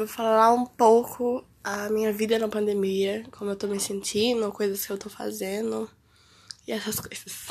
vou falar um pouco a minha vida na pandemia, como eu tô me sentindo, coisas que eu tô fazendo e essas coisas.